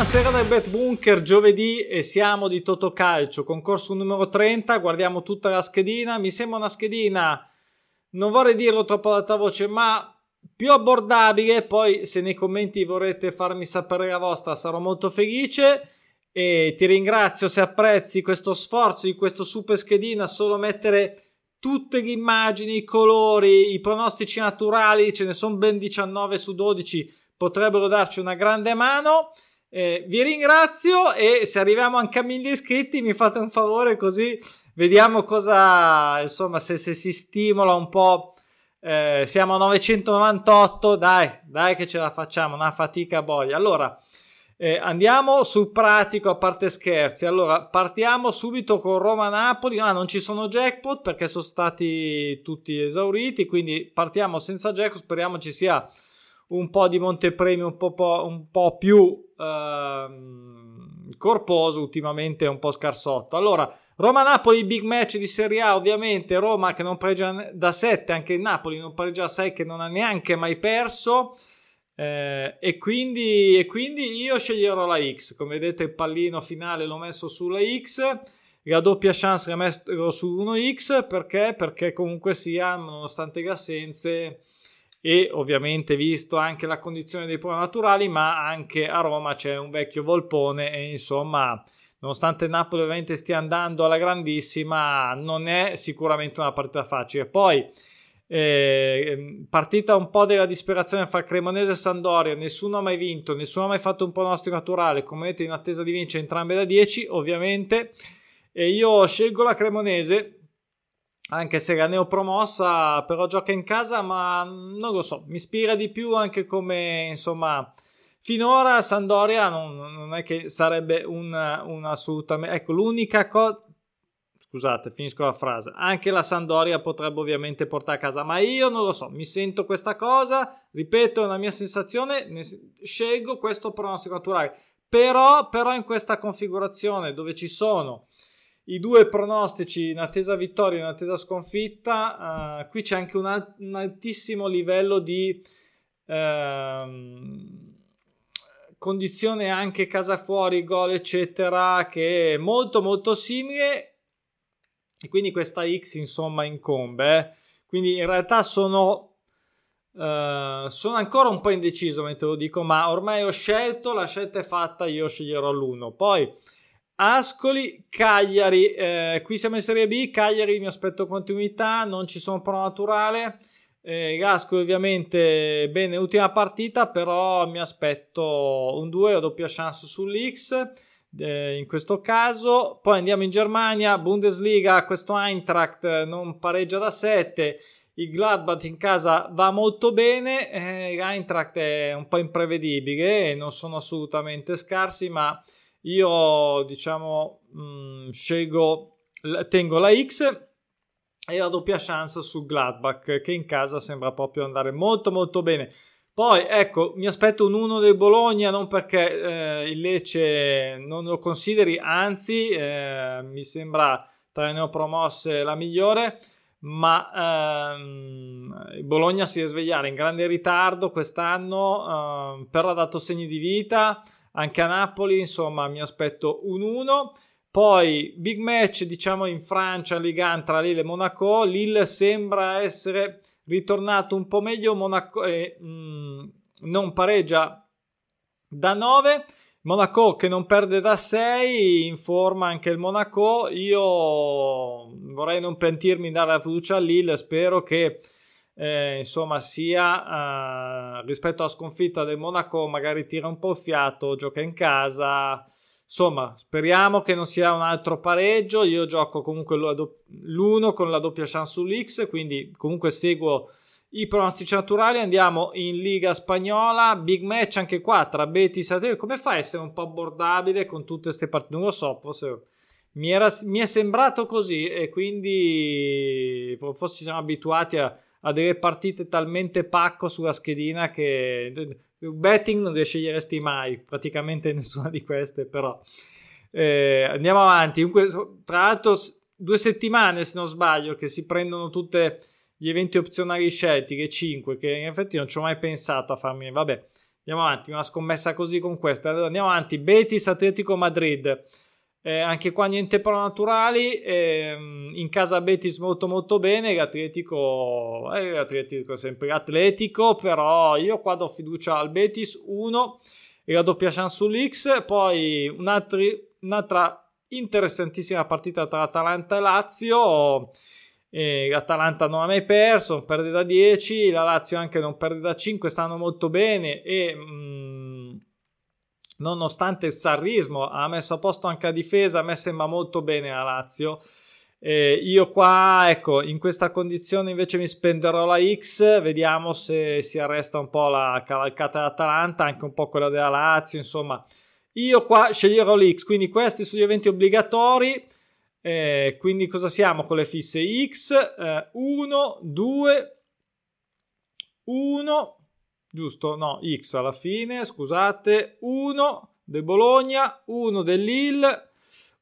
Buonasera dal Bet Bunker, giovedì e siamo di Totocalcio, concorso numero 30, guardiamo tutta la schedina, mi sembra una schedina, non vorrei dirlo troppo ad alta voce, ma più abbordabile, poi se nei commenti vorrete farmi sapere la vostra sarò molto felice. E ti ringrazio se apprezzi questo sforzo di questo super schedina, solo mettere tutte le immagini, i colori, i pronostici naturali, ce ne sono ben 19 su 12, potrebbero darci una grande mano. Eh, vi ringrazio e se arriviamo anche a mille iscritti mi fate un favore così vediamo cosa, insomma, se, se si stimola un po'. Eh, siamo a 998, dai, dai che ce la facciamo, una fatica boia. Allora, eh, andiamo sul pratico, a parte scherzi. Allora, partiamo subito con Roma-Napoli. Ah, non ci sono jackpot perché sono stati tutti esauriti, quindi partiamo senza jackpot. Speriamo ci sia un po' di montepremi un po', un po più ehm, corposo, ultimamente un po' scarsotto. Allora, Roma-Napoli, big match di Serie A, ovviamente Roma che non pareggia da 7, anche il Napoli non pareggia da 6 che non ha neanche mai perso. Eh, e, quindi, e quindi io sceglierò la X. Come vedete il pallino finale l'ho messo sulla X la doppia chance la metto su 1x perché? Perché comunque sia, nonostante le assenze, e ovviamente visto anche la condizione dei pro naturali, ma anche a Roma c'è un vecchio volpone e insomma, nonostante Napoli ovviamente stia andando alla grandissima, non è sicuramente una partita facile. Poi eh, partita un po' della disperazione fra Cremonese e Sandoria, nessuno ha mai vinto, nessuno ha mai fatto un pronostico naturale, come vedete in attesa di vincere entrambe da 10 ovviamente, e io scelgo la Cremonese anche se la neopromossa però gioca in casa, ma non lo so, mi ispira di più anche come insomma. Finora Sandoria non, non è che sarebbe un, assolutamente. Ecco, l'unica cosa. Scusate, finisco la frase. Anche la Sandoria potrebbe ovviamente portare a casa, ma io non lo so. Mi sento questa cosa. Ripeto, è una mia sensazione. Ne, scelgo questo pronostico naturale. Però, però, in questa configurazione dove ci sono i due pronostici in attesa vittoria e in attesa sconfitta, uh, qui c'è anche un, alt- un, altissimo livello di uh, condizione anche casa fuori, gol eccetera, che è molto molto simile e quindi questa X insomma incombe. Eh. Quindi in realtà sono Uh, sono ancora un po' indeciso mentre lo dico, ma ormai ho scelto, la scelta è fatta, io sceglierò l'uno. Poi Ascoli, Cagliari, eh, qui siamo in Serie B, Cagliari mi aspetto continuità, non ci sono pro naturale, eh, Ascoli ovviamente bene, ultima partita, però mi aspetto un 2 o doppia chance sull'X eh, in questo caso, poi andiamo in Germania, Bundesliga, questo Eintracht non pareggia da 7, il Gladbach in casa va molto bene, eh, l'Eintracht è un po' imprevedibile, non sono assolutamente scarsi, ma io diciamo mh, mm, scelgo, tengo la X e la doppia chance su Gladbach che in casa sembra proprio andare molto molto bene. Poi ecco, mi aspetto un 1 del Bologna, non perché eh, il Lecce non lo consideri, anzi eh, mi sembra tra le neopromosse la migliore, ma ehm, Bologna si deve svegliare in grande ritardo quest'anno, eh, però ha dato segni di vita, anche a Napoli, insomma, mi aspetto un 1. Poi big match, diciamo in Francia, Ligan tra Lille e Monaco. Lille sembra essere ritornato un po' meglio, Monaco eh, mh, mm, non pareggia da 9. Monaco che non perde da 6, informa anche il Monaco. Io vorrei non pentirmi di dare la fiducia a Lille, spero che eh, insomma sia eh, rispetto alla sconfitta del Monaco magari tira un po' il fiato, gioca in casa. Insomma speriamo che non sia un altro pareggio. Io gioco comunque l'1 con la doppia chance sull'X quindi comunque seguo i pronostici naturali. Andiamo in Liga Spagnola. Big match anche qua tra Betis e come fa a essere un po' abbordabile con tutte queste partite non lo so forse mi, era, mi è sembrato così e quindi forse ci siamo abituati a a delle partite talmente pacco sulla schedina che betting non le sceglieresti mai, praticamente nessuna di queste, però eh, andiamo avanti. Comunque, tra l'altro, due settimane se non sbaglio che si prendono tutti gli eventi opzionali scelti, che 5, che in effetti non ci ho mai pensato a farmi, vabbè, Andiamo avanti, una scommessa così con questa. Andiamo avanti, Betis Atletico Madrid. Eh, anche qua niente pro naturali. Eh, in casa Betis molto molto bene. L'Atletico, eh, l'Atletico sempre atletico, però io qua do fiducia al Betis 1 e la doppia chance sull'X. Poi un altri, un'altra interessantissima partita tra Atalanta e Lazio. E L'Atalanta non ha mai perso, non perde da 10, la Lazio anche non perde da 5, stanno molto bene e mm, nonostante il sarrismo ha messo a posto anche la difesa, a me sembra molto bene la Lazio. Eh, io qua, ecco, in questa condizione invece mi spenderò la X, vediamo se si arresta un po' la cavalcata dell'Atalanta, anche un po' quella della Lazio, insomma. Io qua sceglierò l'X, quindi questi sono gli eventi obbligatori. Eh, quindi cosa siamo con le fisse X? 1, 2, 1, giusto? No, X alla fine, scusate, 1 del Bologna, 1 del Lille,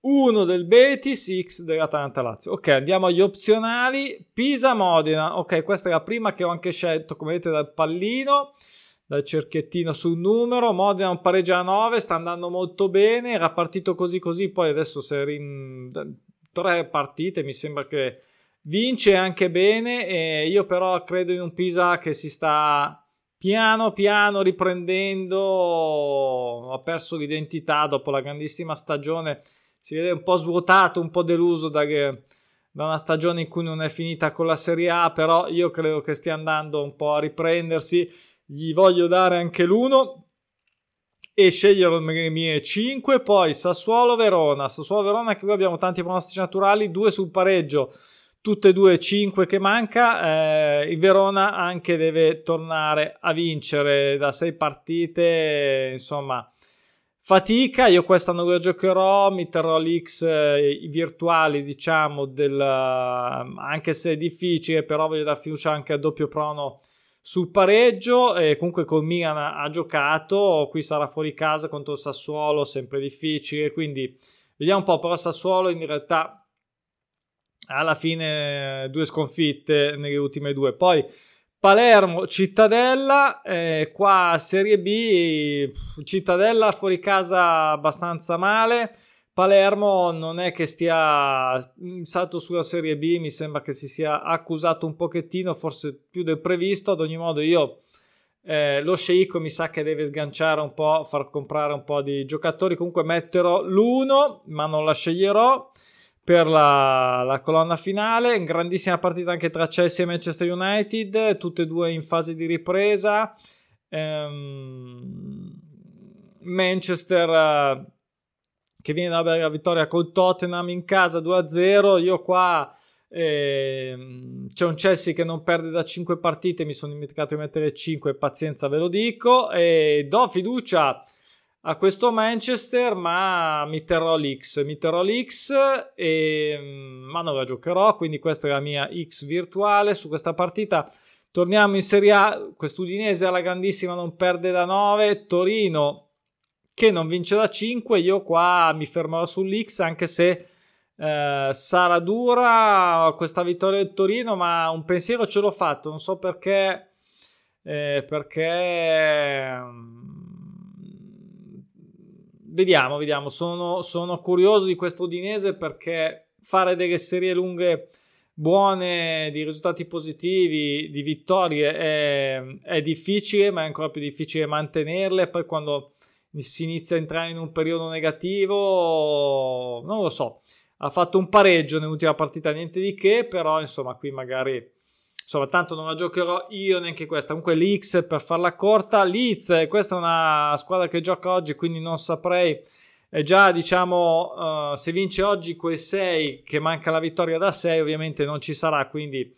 1 del Betis, X dell'Atalanta Lazio. Ok, andiamo agli opzionali. Pisa Modena. Ok, questa è la prima che ho anche scelto, come vedete, dal pallino dal cerchiettino sul numero. Modena un pareggio a 9, sta andando molto bene. Era partito così così, poi adesso se rin... tre partite mi sembra che vince anche bene. Io però credo in un Pisa che si sta piano piano riprendendo. Ha perso l'identità dopo la grandissima stagione. Si vede un po' svuotato, un po' deluso da, da una stagione in cui non è finita con la Serie A, però io credo che stia andando un po' a riprendersi gli voglio dare anche l'uno e scegliere le mie 5 poi Sassuolo Verona Sassuolo Verona che qui abbiamo tanti pronostici naturali due sul pareggio tutte e due 5 che manca eh, il Verona anche deve tornare a vincere da 6 partite insomma fatica io questa non la giocherò mi terrò l'X eh, virtuali diciamo del, anche se è difficile però voglio dare fiducia anche al doppio prono sul pareggio. E comunque col Milan ha giocato, qui sarà fuori casa contro il Sassuolo, sempre difficile. Quindi vediamo un po'. Però Sassuolo in realtà alla fine due sconfitte nelle ultime due. Poi Palermo, Cittadella, eh, qua Serie B, Cittadella fuori casa abbastanza male. Palermo non è che stia salto sulla Serie B, mi sembra che si sia accusato un pochettino, forse più del previsto. Ad ogni modo, io eh, lo sceicco mi sa che deve sganciare un po', far comprare un po' di giocatori. Comunque metterò l'uno, ma non la sceglierò per la, la, colonna finale. Grandissima partita anche tra Chelsea e Manchester United, tutte e due in fase di ripresa. Ehm, Manchester che viene da la vittoria col Tottenham in casa 2-0. Io qua eh, c'è un Chelsea che non perde da 5 partite, mi sono dimenticato di mettere 5, pazienza ve lo dico, e do fiducia a questo Manchester, ma mi terrò l'X, mi terrò l'X, e, ma non la giocherò, quindi questa è la mia X virtuale su questa partita. Torniamo in Serie A, quest'Udinese alla grandissima non perde da 9, Torino che non vince da 5. Io qua mi fermerò sull'X anche se eh, sarà dura questa vittoria del Torino, ma un pensiero ce l'ho fatto. Non so perché. Eh, perché mm, vediamo, vediamo. Sono, sono curioso di questo Udinese perché fare delle serie lunghe buone, di risultati positivi, di vittorie è, è difficile, ma è ancora più difficile mantenerle. Poi quando si inizia a entrare in un periodo negativo, non lo so. Ha fatto un pareggio nell'ultima partita, niente di che, però insomma qui magari insomma tanto non la giocherò io neanche questa. Comunque l'X per farla corta Leeds questa è una squadra che gioca oggi quindi non saprei. È già diciamo uh, se vince oggi quel 6 che manca la vittoria da 6 ovviamente non ci sarà. Quindi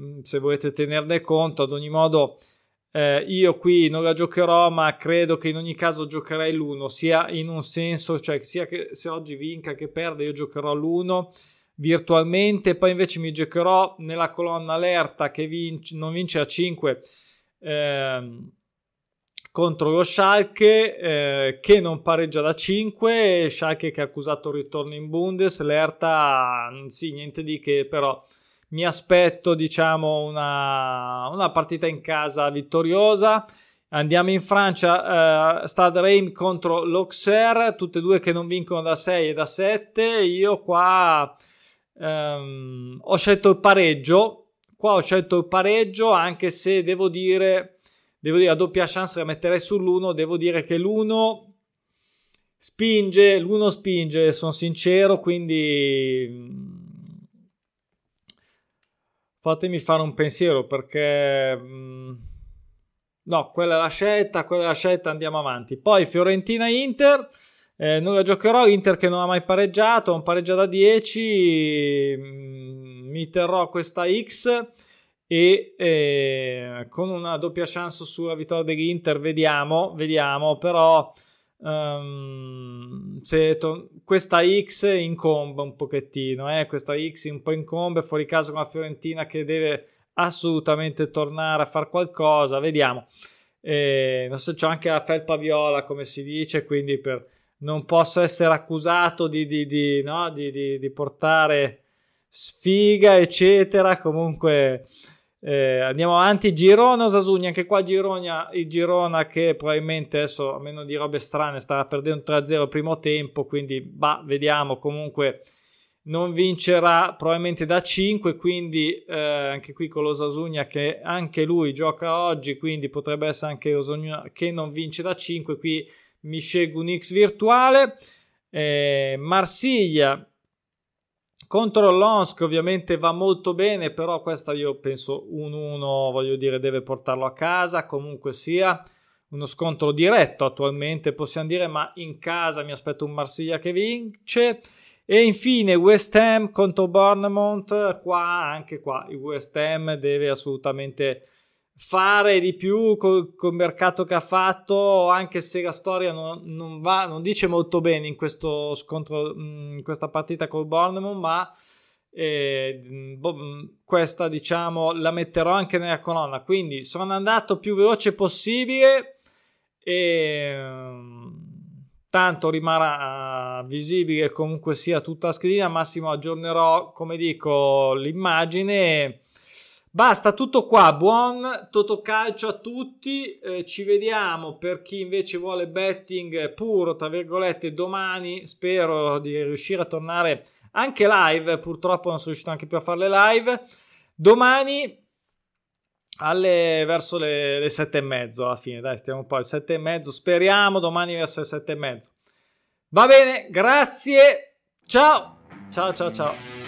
mm, se volete tenerne conto ad ogni modo eh, io qui non la giocherò, ma credo che in ogni caso giocherei l'1, sia in un senso, cioè sia che se oggi vinca che perde, io giocherò l'1 virtualmente, poi invece mi giocherò nella colonna allerta che vince, non vince a 5 eh, contro lo Schalke eh, che non pareggia da 5, Schalke che ha accusato il ritorno in Bundes, l'Erta sì, niente di che, però mi aspetto diciamo una, una partita in casa vittoriosa Andiamo in Francia, uh, Stade Reims contro l'Auxerre, tutte e due che non vincono da 6 e da 7. Io qua um, ho scelto il pareggio. Qua ho scelto il pareggio, anche se devo dire, devo dire a doppia chance la metterei sull'1. Devo dire che l'1 spinge, l'1 spinge, sono sincero, quindi mm, fatemi fare un pensiero perché... Um, No, quella è la scelta, quella è la scelta, andiamo avanti. Poi Fiorentina-Inter, eh, non la giocherò, Inter che non ha mai pareggiato, un pareggio da 10, mm, mi terrò questa X e eh, con una doppia chance sulla vittoria dell'Inter, vediamo, vediamo, però um, to- questa X incombe un pochettino, eh, questa X un po' incombe, fuori caso con la Fiorentina che deve assolutamente tornare a fare qualcosa, vediamo. Eh, non so, c'è anche la felpa viola, come si dice, quindi per, non posso essere accusato di, di, di, no? di portare sfiga, eccetera. Comunque eh, andiamo avanti. Girona Osasuni, anche qua Girona, il Girona che probabilmente adesso, a meno di robe strane, starà perdendo 3-0 il primo tempo, quindi bah, vediamo comunque non vincerà probabilmente da 5 quindi eh, anche qui con l'Osasugna che anche lui gioca oggi quindi potrebbe essere anche Osasugna che non vince da 5 qui mi scelgo un X virtuale eh, Marsiglia contro l'Onsk ovviamente va molto bene però questa io penso 1-1 voglio dire deve portarlo a casa comunque sia uno scontro diretto attualmente possiamo dire ma in casa mi aspetto un Marsiglia che vince. E infine West Ham contro Bournemouth, qua anche qua il West Ham deve assolutamente fare di più col, col mercato che ha fatto, anche se la storia non, non, va, non dice molto bene in questo scontro, mm, in questa partita col Bournemouth, ma eh, boh, mm, questa diciamo la metterò anche nella colonna. Quindi sono andato più veloce possibile e tanto rimarrà visibile comunque sia tutta la schedina massimo aggiornerò come dico l'immagine basta tutto qua. Buon totocalcio a tutti. Eh, ci vediamo per chi invece vuole betting puro tra virgolette domani. Spero di riuscire a tornare anche live. Purtroppo non sono riuscito anche più a fare le live. Domani alle, verso le, le sette e mezzo alla fine, dai, stiamo un po' alle sette e mezzo, speriamo domani verso le sette e mezzo. Va bene, grazie, ciao, ciao, ciao, ciao.